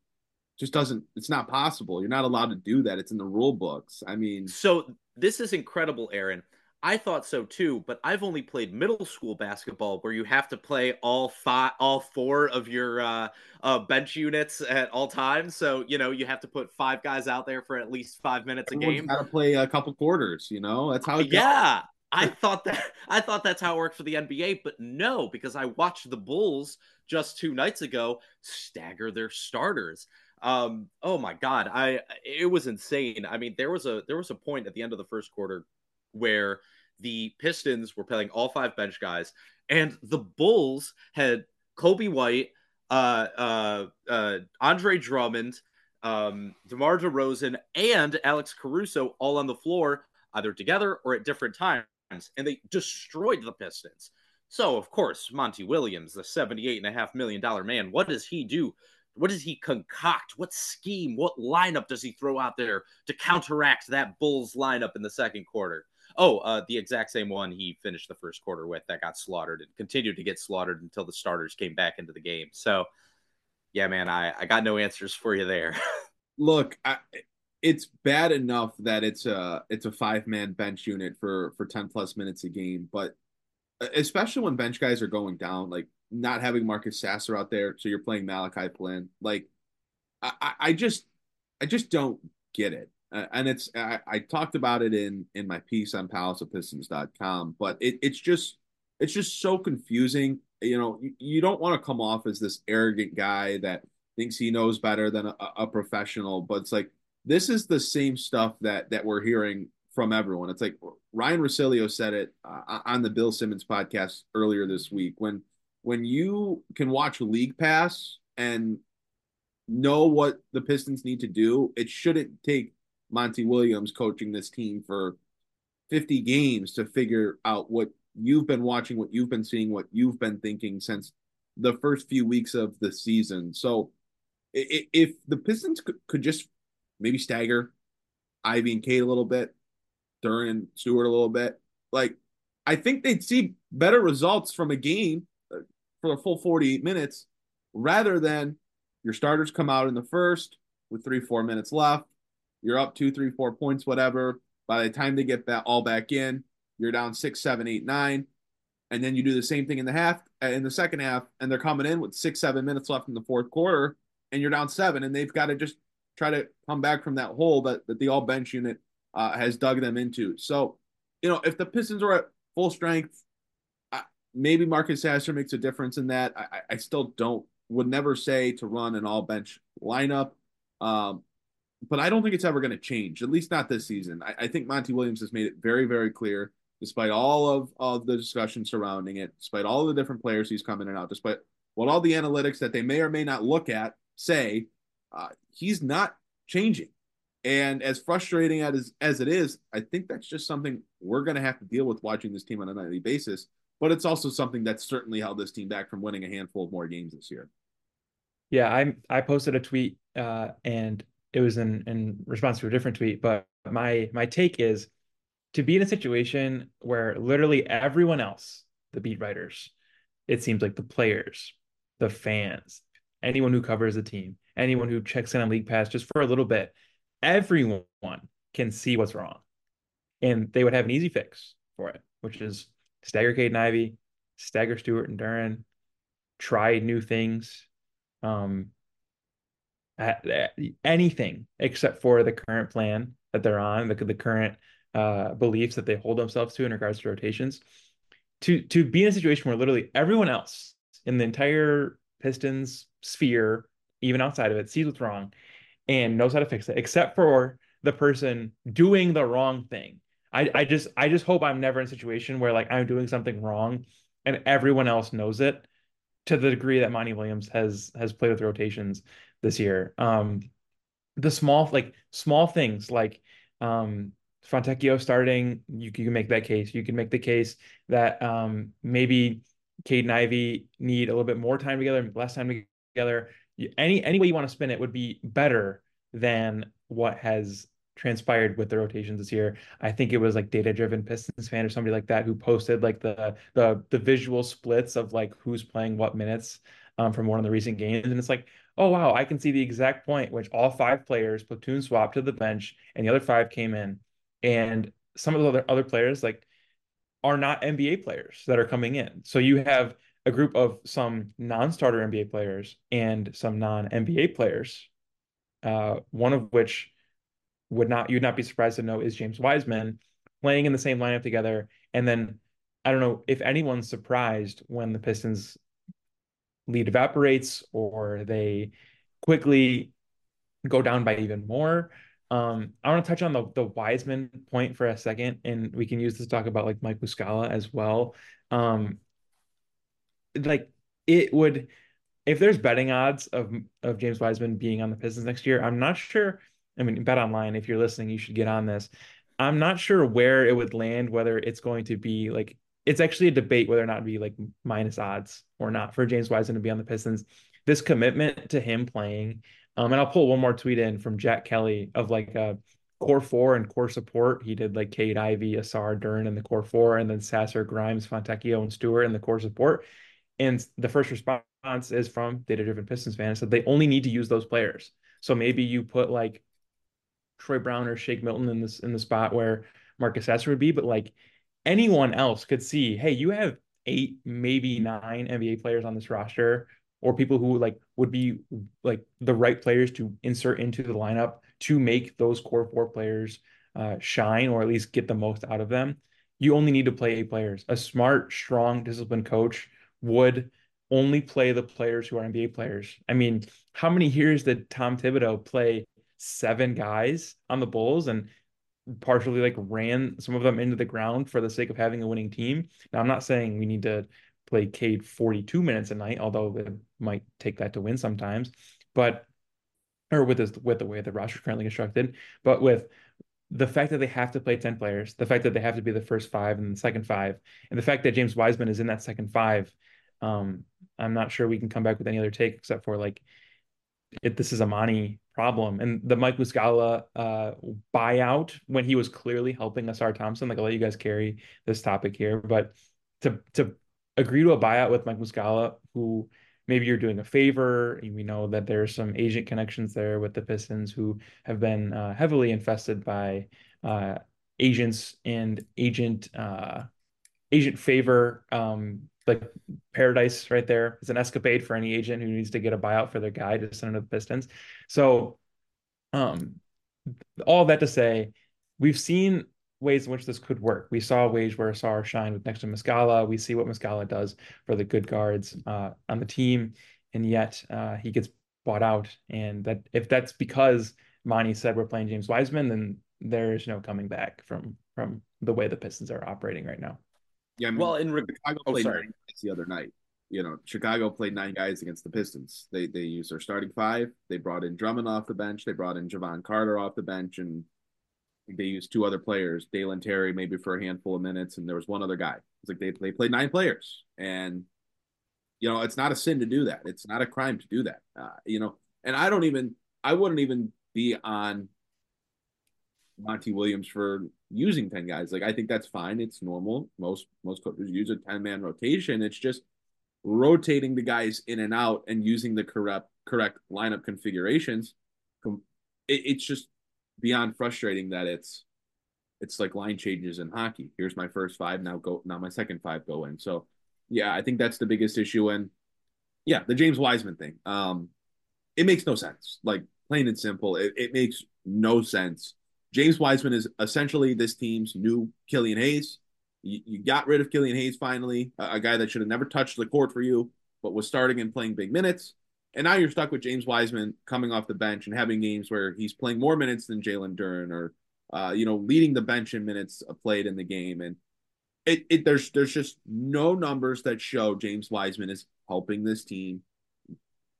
Speaker 7: just doesn't. It's not possible. You're not allowed to do that. It's in the rule books. I mean,
Speaker 9: so this is incredible, Aaron. I thought so too, but I've only played middle school basketball where you have to play all five, all four of your uh, uh, bench units at all times. So you know you have to put five guys out there for at least five minutes
Speaker 7: Everyone's
Speaker 9: a game.
Speaker 7: Got to play a couple quarters. You know that's how. It
Speaker 9: yeah, I [laughs] thought that I thought that's how it worked for the NBA, but no, because I watched the Bulls just two nights ago stagger their starters. Um, oh my god, I it was insane. I mean, there was a there was a point at the end of the first quarter where the Pistons were playing all five bench guys, and the Bulls had Coby White, uh, uh, uh, Andre Drummond, um, DeMar DeRozan, and Alex Caruso all on the floor, either together or at different times, and they destroyed the Pistons. So, of course, Monty Williams, the $78.5 million man, what does he do? What does he concoct? What scheme, what lineup does he throw out there to counteract that Bulls lineup in the second quarter? Oh, uh, the exact same one he finished the first quarter with that got slaughtered and continued to get slaughtered until the starters came back into the game. So, yeah, man, I, I got no answers for you there. [laughs]
Speaker 7: Look, I, it's bad enough that it's a it's a five man bench unit for for ten plus minutes a game, but especially when bench guys are going down, like not having Marcus Sasser out there, so you're playing Malachi Flynn. Like, I, I just I just don't get it uh, and it's I, I, talked about it in in my piece on palaceofpistons.com but it, it's just it's just so confusing. You know you, you don't want to come off as this arrogant guy that thinks he knows better than a, a, professional but it's like this is the same stuff that that we're hearing from everyone. It's like ryan Russillo said it uh, on the bill simmons podcast earlier this week when when you can watch league pass and know what the pistons need to do it shouldn't take Monty Williams coaching this team for 50 games to figure out what you've been watching, what you've been seeing, what you've been thinking since the first few weeks of the season. So if the Pistons could just maybe stagger Ivey and Cade a little bit, Duren and Stewart a little bit, like I think they'd see better results from a game uh, for a full 48 minutes rather than your starters come out in the first with three, four minutes left you're up two, three, four points, whatever. By the time they get that all back in, you're down six, seven, eight, nine. And then you do the same thing in the half, uh, in the second half, and they're coming in with six, seven minutes left in the fourth quarter, and you're down seven, and they've got to just try to come back from that hole that, that the all bench unit uh, has dug them into. So, you know, if the Pistons are at full strength, I, maybe Marcus Sasser makes a difference in that. I, I still don't would never say to run an all bench lineup. Um, but I don't think it's ever going to change, at least not this season. I, I, think Monty Williams has made it very, very clear, despite all of, of the discussion surrounding it, despite all the different players he's coming in and out, despite what all the analytics that they may or may not look at say, uh, he's not changing. And as frustrating as, as it is, I think that's just something we're going to have to deal with watching this team on a nightly basis. But it's also something that's certainly held this team back from winning a handful of more games this year.
Speaker 8: Yeah, I I posted a tweet uh, and it was in in response to a different tweet, but my my take is to be in a situation where literally everyone else, the beat writers, it seems like the players, the fans, anyone who covers the team, anyone who checks in on League Pass just for a little bit, everyone can see what's wrong. And they would have an easy fix for it, which is stagger Caden Ivey, stagger Stewart and Duren, try new things, um, anything except for the current plan that they're on, the, the current uh, beliefs that they hold themselves to in regards to rotations. To to be in a situation where literally everyone else in the entire Pistons sphere, even outside of it, sees what's wrong and knows how to fix it, except for the person doing the wrong thing. I, I just I just hope I'm never in a situation where like I'm doing something wrong and everyone else knows it to the degree that Monty Williams has has played with rotations this year. Um, the small like small things like um, Fontecchio starting, you, you can make that case. You can make the case that um, maybe and Ivey need a little bit more time together, less time together. Any any way you want to spin it would be better than what has transpired with the rotations this year. I think it was like data driven Pistons fan or somebody like that who posted like the the the visual splits of like who's playing what minutes um, from one of the recent games, and it's like, oh wow, I can see the exact point which all five players platoon swapped to the bench, and the other five came in, and some of the other other players like are not NBA players that are coming in. So you have a group of some non-starter NBA players and some non-NBA players, uh, one of which would not you'd not be surprised to know is James Wiseman playing in the same lineup together. And then I don't know if anyone's surprised when the Pistons lead evaporates or they quickly go down by even more. Um, I want to touch on the the Wiseman point for a second, and we can use this to talk about like Mike Muscala as well. Um, like it would if there's betting odds of of James Wiseman being on the Pistons next year, I'm not sure I mean, Bet Online, if you're listening, you should get on this. I'm not sure where it would land, whether it's going to be like it's actually a debate whether or not be like minus odds or not for James Wiseman to be on the Pistons. This commitment to him playing, um, and I'll pull one more tweet in from Jack Kelly of like a uh, core four and core support. He did like Cade Ivey, Ausar, Duren in the core four, and then Sasser, Grimes, Fontecchio, and Stewart in the core support. And the first response is from data driven Pistons fans said they only need to use those players. So maybe you put like Troy Brown or Shake Milton in this in the spot where Marcus Sasser would be, but like anyone else could see, hey, you have eight, maybe nine NBA players on this roster, or people who like would be like the right players to insert into the lineup to make those core four players uh, shine or at least get the most out of them. You only need to play eight players. A smart, strong, disciplined coach would only play the players who are NBA players. I mean, how many years did Tom Thibodeau play seven guys on the Bulls and partially like ran some of them into the ground for the sake of having a winning team. Now, I'm not saying we need to play Cade 42 minutes a night, although it might take that to win sometimes, but or with this with the way the roster currently constructed, but with the fact that they have to play 10 players, the fact that they have to be the first five and the second five, and the fact that James Wiseman is in that second five, um, I'm not sure we can come back with any other take except for like if this is a Monty problem. And the Mike Muscala uh, buyout when he was clearly helping Ausar Thompson, like I'll let you guys carry this topic here, but to to agree to a buyout with Mike Muscala, who maybe you're doing a favor. We know that there's some agent connections there with the Pistons who have been uh, heavily infested by uh, agents and agent uh, agent favor um, like paradise right there. It's an escapade for any agent who needs to get a buyout for their guy to send to the Pistons. So, um, all that to say, we've seen ways in which this could work. We saw ways where Sarr shine with next to Muscala. We see what Muscala does for the good guards uh, on the team, and yet uh, he gets bought out. And that if that's because Monty said we're playing James Wiseman, then there's no coming back from from the way the Pistons are operating right now.
Speaker 7: Yeah, I mean,
Speaker 9: well, in
Speaker 7: Chicago
Speaker 9: oh,
Speaker 7: played
Speaker 9: sorry.
Speaker 7: nine guys the other night. You know, Chicago played nine guys against the Pistons. They they used their starting five. They brought in Drummond off the bench. They brought in Jevon Carter off the bench, and they used two other players, Dalen Terry, maybe for a handful of minutes, and there was one other guy. It's like they they played nine players, and you know it's not a sin to do that. It's not a crime to do that. Uh, you know, and I don't even I wouldn't even be on Monty Williams for using 10 guys. Like I think that's fine. It's normal. Most most coaches use a 10 man rotation. It's just rotating the guys in and out and using the correct correct lineup configurations. It, it's just beyond frustrating that it's it's like line changes in hockey. Here's my first five. Now go now my second five go in. So yeah, I think that's the biggest issue. And yeah, the James Wiseman thing. Um, it makes no sense. Like plain and simple, it, it makes no sense James Wiseman is essentially this team's new Killian Hayes. You, you got rid of Killian Hayes finally, a, a, guy that should have never touched the court for you, but was starting and playing big minutes. And now you're stuck with James Wiseman coming off the bench and having games where he's playing more minutes than Jalen Duren or, uh, you know, leading the bench in minutes played in the game. And it, it there's there's just no numbers that show James Wiseman is helping this team.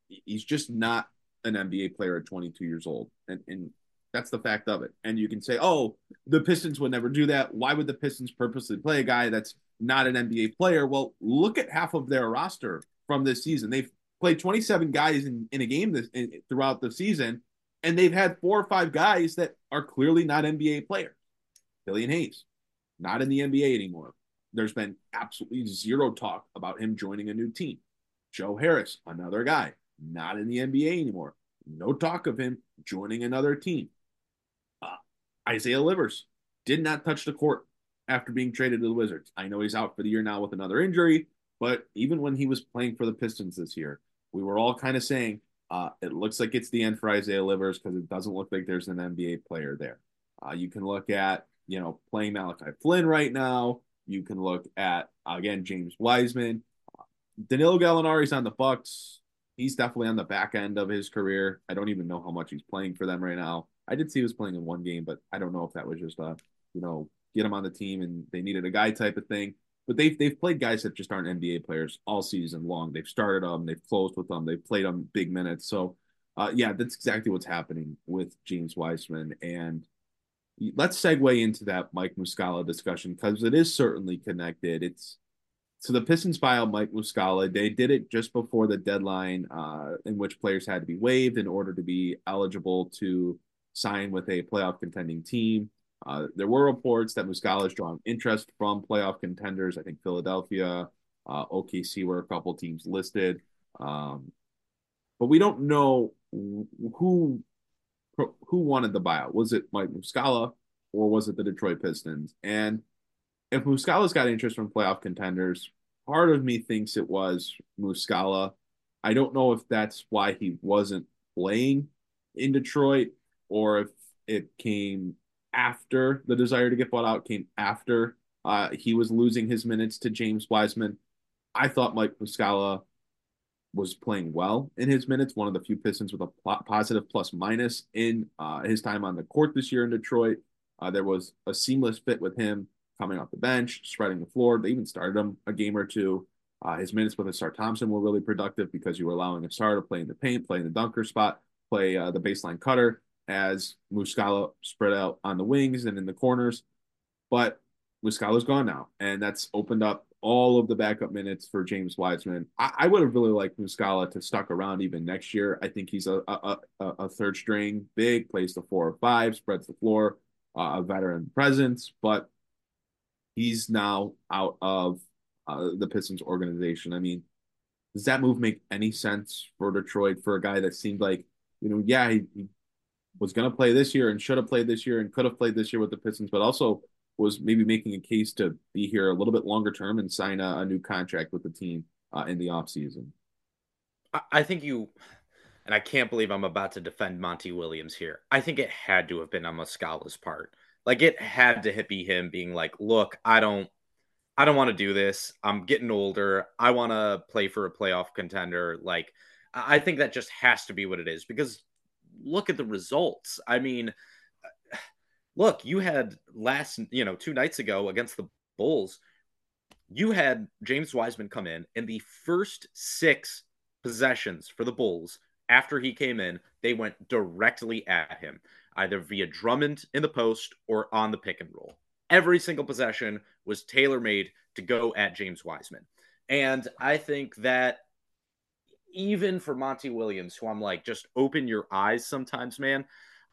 Speaker 7: He's just not an NBA player at 22 years old. And, and that's the fact of it. And you can say, oh, the Pistons would never do that. Why would the Pistons purposely play a guy that's not an NBA player? Well, look at half of their roster from this season. They've played 27 guys in, in a game this, in, throughout the season, and they've had four or five guys that are clearly not NBA players. Killian Hayes, not in the NBA anymore. There's been absolutely zero talk about him joining a new team. Joe Harris, another guy, not in the NBA anymore. No talk of him joining another team. Isaiah Livers did not touch the court after being traded to the Wizards. I know he's out for the year now with another injury, but even when he was playing for the Pistons this year, we were all kind of saying uh, it looks like it's the end for Isaiah Livers because it doesn't look like there's an NBA player there. Uh, you can look at, you know, playing Malachi Flynn right now. You can look at, again, James Wiseman. Danilo Gallinari's on the Bucks. He's definitely on the back end of his career. I don't even know how much he's playing for them right now. I did see he was playing in one game, but I don't know if that was just a, you know, get him on the team and they needed a guy type of thing. But they've they've played guys that just aren't NBA players all season long. They've started them, they've closed with them, they've played them big minutes. So, uh, yeah, that's exactly what's happening with James Wiseman. And let's segue into that Mike Muscala discussion because it is certainly connected. It's so the Pistons filed Mike Muscala. They did it just before the deadline, uh, in which players had to be waived in order to be eligible to sign with a playoff contending team. Uh, there were reports that Muscala is drawing interest from playoff contenders. I think Philadelphia, uh, OKC were a couple teams listed, um, but we don't know who who wanted the buyout. Was it Mike Muscala or was it the Detroit Pistons? And if Muscala's got interest from playoff contenders, part of me thinks it was Muscala. I don't know if that's why he wasn't playing in Detroit or if it came after the desire to get bought out came after uh, he was losing his minutes to James Wiseman. I thought Mike Muscala was playing well in his minutes, one of the few Pistons with a positive plus minus in uh, his time on the court this year in Detroit. Uh, there was a seamless fit with him coming off the bench, spreading the floor. They even started him a game or two. Uh, his minutes with Ausar Thompson were really productive because you were allowing Ausar to play in the paint, play in the dunker spot, play uh, the baseline cutter as Muscala spread out on the wings and in the corners. But Muscala's gone now, and that's opened up all of the backup minutes for James Wiseman. I, I would have really liked Muscala to stuck around even next year. I think he's a a, a, a third string, big, plays the four or five, spreads the floor, uh, a veteran presence, but he's now out of uh, the Pistons organization. I mean, does that move make any sense for Detroit for a guy that seemed like, you know, yeah, he, he was going to play this year and should have played this year and could have played this year with the Pistons, but also was maybe making a case to be here a little bit longer term and sign a, a new contract with the team uh, in the offseason.
Speaker 9: I think you, and I can't believe I'm about to defend Monty Williams here. I think it had to have been on Muscala's part Like it had to be him being like, look, I don't I don't want to do this. I'm getting older. I want to play for a playoff contender. Like I think that just has to be what it is because look at the results. I mean, look, you had last, you know, two nights ago against the Bulls, you had James Wiseman come in and the first six possessions for the Bulls after he came in, they went directly at him, either via Drummond in the post or on the pick and roll. Every single possession was tailor made to go at James Wiseman. And I think that even for Monty Williams, who I'm like, just open your eyes sometimes, man,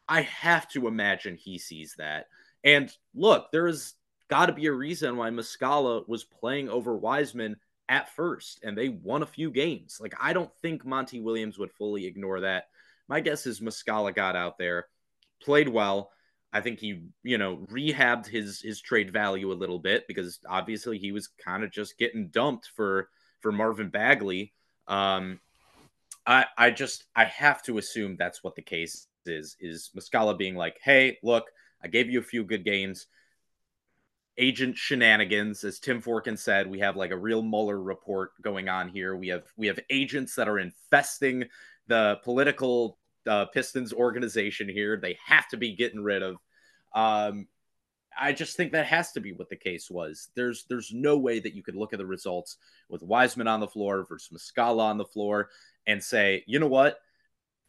Speaker 9: I have to imagine he sees that. And look, there has got to be a reason why Muscala was playing over Wiseman at first, and they won a few games. Like, I don't think Monty Williams would fully ignore that. My guess is Muscala got out there, played well. I think he, you know, rehabbed his his trade value a little bit because obviously he was kind of just getting dumped for for Marvin Bagley. Um, I I just I have to assume that's what the case is. Is Muscala being like, hey, look, I gave you a few good games. Agent shenanigans as tim forkin said we have like a real mueller report going on here. We have we have agents that are infesting the political uh, pistons organization here. They have to be getting rid of. Um, i just think that has to be what the case was. There's there's no way that you could look at the results with wiseman on the floor versus muscala on the floor and say you know what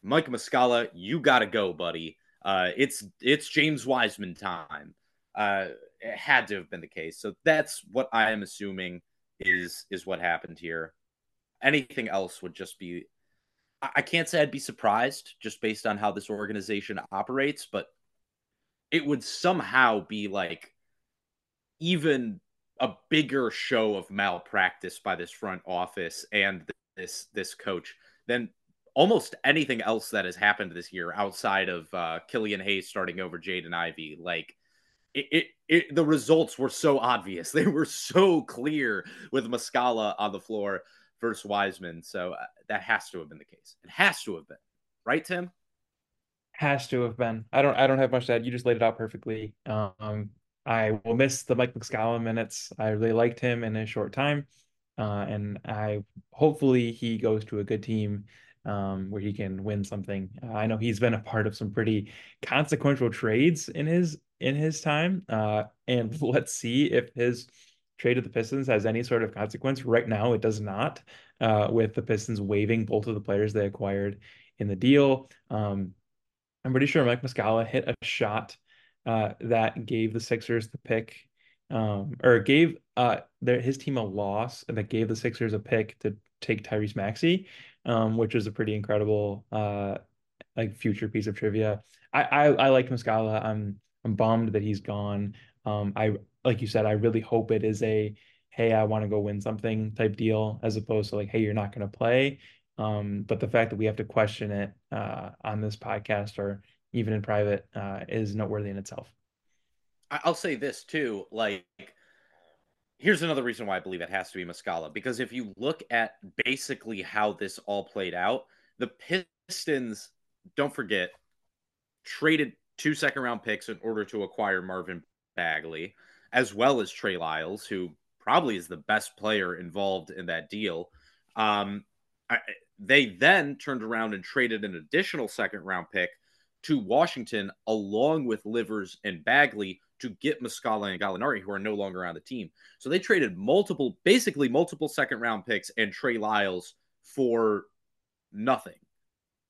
Speaker 9: mike muscala you gotta go buddy uh, it's it's james wiseman time uh, it had to have been the case. So that's what I am assuming is is what happened here. Anything else would just be I can't say I'd be surprised just based on how this organization operates, but it would somehow be like even a bigger show of malpractice by this front office and this this coach than almost anything else that has happened this year outside of uh, Killian Hayes starting over Jaden Ivey. Like it, it, it, the results were so obvious. [laughs] They were so clear with Muscala on the floor versus Wiseman. So uh, that has to have been the case. It has to have been, right, Tim?
Speaker 8: Has to have been. I don't. I don't have much to add. You just laid it out perfectly. Um, I will miss the Mike Muscala minutes. I really liked him in a short time, uh, and I hopefully he goes to a good team um, where he can win something. Uh, I know he's been a part of some pretty consequential trades in his in his time. Uh, and [laughs] let's see if his trade of the Pistons has any sort of consequence. Right now, it does not, uh, with the Pistons waiving both of the players they acquired in the deal. Um, I'm pretty sure Mike Muscala hit a shot uh, that gave the Sixers the pick, um, or gave uh, their, his team a loss that gave the Sixers a pick to take Tyrese Maxey, um, which is a pretty incredible uh, like future piece of trivia. I I, I like Muscala. I'm I'm bummed that he's gone. Um, I like you said, I really hope it is a hey, I want to go win something type deal as opposed to like, hey, you're not going to play. Um, but the fact that we have to question it uh, on this podcast or even in private uh, is noteworthy in itself.
Speaker 9: I'll say this too. Like, here's another reason why I believe it has to be Muscala because if you look at basically how this all played out, the Pistons, don't forget, traded two second round picks in order to acquire Marvin Bagley, as well as Trey Lyles, who probably is the best player involved in that deal. Um, I, they then turned around and traded an additional second round pick to Washington, along with Livers and Bagley, to get Muscala and Gallinari, who are no longer on the team. So they traded multiple, basically multiple second round picks and Trey Lyles for nothing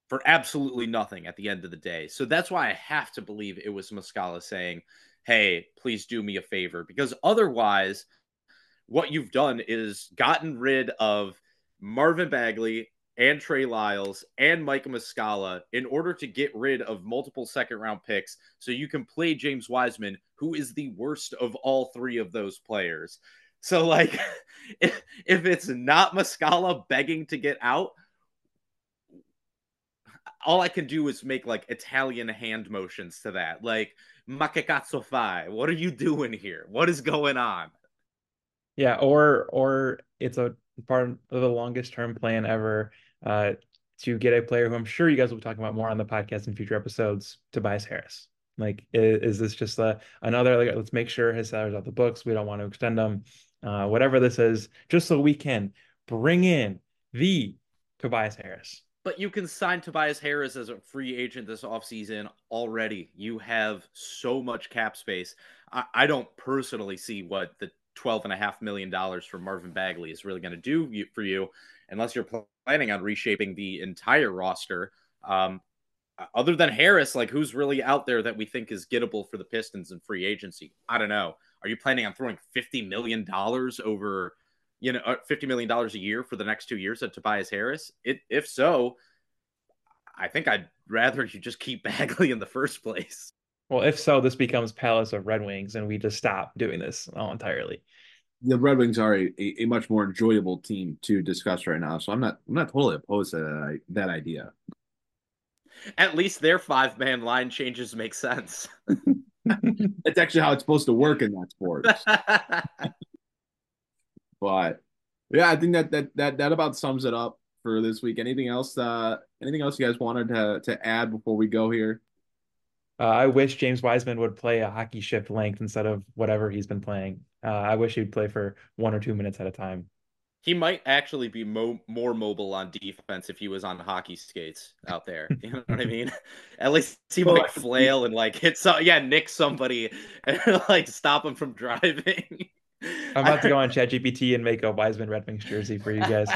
Speaker 9: for absolutely nothing at the end of the day. So that's why I have to believe it was Muscala saying, "Hey, please do me a favor," because otherwise, what you've done is gotten rid of Marvin Bagley and Trey Lyles and Mike Muscala in order to get rid of multiple second round picks so you can play James Wiseman, who is the worst of all three of those players. So, like, [laughs] if, if it's not Muscala begging to get out, all I can do is make like Italian hand motions to that, like "Ma fai?" What are you doing here? What is going on?
Speaker 8: Yeah, or or it's a part of the longest term plan ever uh, to get a player who I'm sure you guys will be talking about more on the podcast in future episodes, Tobias Harris. Like, is, is this just a another like let's make sure his salary's off the books. We don't want to extend him. Uh, whatever this is, just so we can bring in the Tobias Harris.
Speaker 9: But you can sign Tobias Harris as a free agent this offseason already. You have so much cap space. I, I don't personally see what the $12.5 million for Marvin Bagley is really going to do for you unless you're planning on reshaping the entire roster. Um, other than Harris, like who's really out there that we think is gettable for the Pistons in free agency? I don't know. Are you planning on throwing $50 million over you know, uh, fifty million dollars a year for the next two years at Tobias Harris? It, if so, I think I'd rather you just keep [laughs] Bagley in the first place.
Speaker 8: Well, if so, this becomes Palace of Red Wings, and we just stop doing this all entirely.
Speaker 7: The Red Wings are a, a, a much more enjoyable team to discuss right now, so I'm not I'm not totally opposed to that, that idea.
Speaker 9: At least their five man line changes make sense. [laughs]
Speaker 7: That's actually how it's supposed to work in that sport. [laughs] But yeah, I think that that that that about sums it up for this week. Anything else? Uh, anything else you guys wanted to to add before we go here?
Speaker 8: Uh, I wish James Wiseman would play a hockey shift length instead of whatever he's been playing. Uh, I wish he'd play for one or two minutes at a time.
Speaker 9: He might actually be mo- more mobile on defense if he was on hockey skates out there. [laughs] You know what I mean? [laughs] At least he might flail and like hit some, yeah, nick somebody and [laughs] like stop him from driving.
Speaker 8: I'm about to go on ChatGPT and make a Wiseman Red Wings jersey for you guys.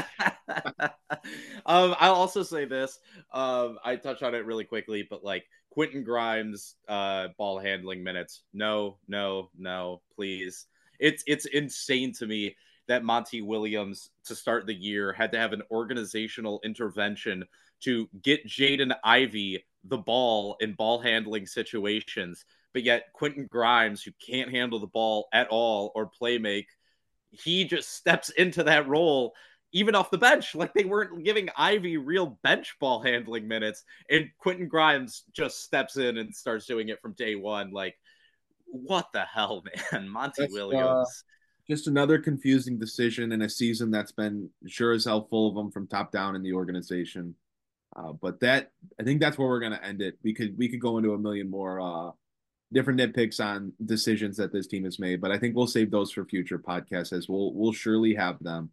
Speaker 9: um, I'll also say this. Um, I touched on it really quickly, but like Quentin Grimes, uh, ball handling minutes. No, no, no, please. It's it's insane to me that Monty Williams to start the year had to have an organizational intervention to get Jaden Ivey the ball in ball handling situations but yet Quentin Grimes, who can't handle the ball at all or play make, he just steps into that role even off the bench. Like they weren't giving Ivey real bench ball handling minutes, and Quentin Grimes just steps in and starts doing it from day one. Like, what the hell, [laughs] man? Monty that's, uh, Williams. Uh,
Speaker 7: just another confusing decision in a season that's been sure as hell full of them from top down in the organization. Uh, but that I think that's where we're gonna end it. We could we could go into a million more uh, different nitpicks on decisions that this team has made, but I think we'll save those for future podcasts as we'll we'll surely have them.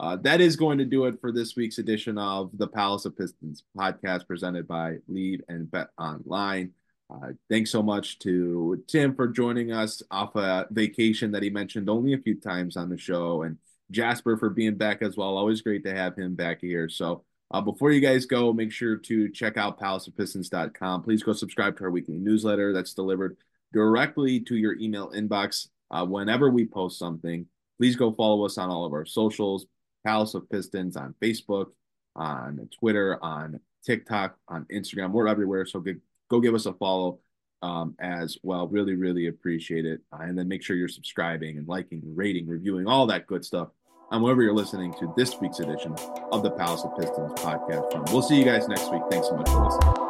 Speaker 7: Uh, that is going to do it for this week's edition of the Palace of Pistons podcast presented by Lead and Bet Online. Uh, thanks so much to Tim for joining us off a vacation that he mentioned only a few times on the show, and Jasper for being back as well. Always great to have him back here. So uh, before you guys go, make sure to check out palaceofpistons.com. Please go subscribe to our weekly newsletter that's delivered directly to your email inbox uh, whenever we post something. Please go follow us on all of our socials, Palace of Pistons on Facebook, on Twitter, on TikTok, on Instagram. We're everywhere. So go, go give us a follow um, as well. Really, really appreciate it. Uh, and then make sure you're subscribing and liking, rating, reviewing, all that good stuff on wherever you're listening to this week's edition of the Palace of Pistons podcast. From. We'll see you guys next week. Thanks so much for listening.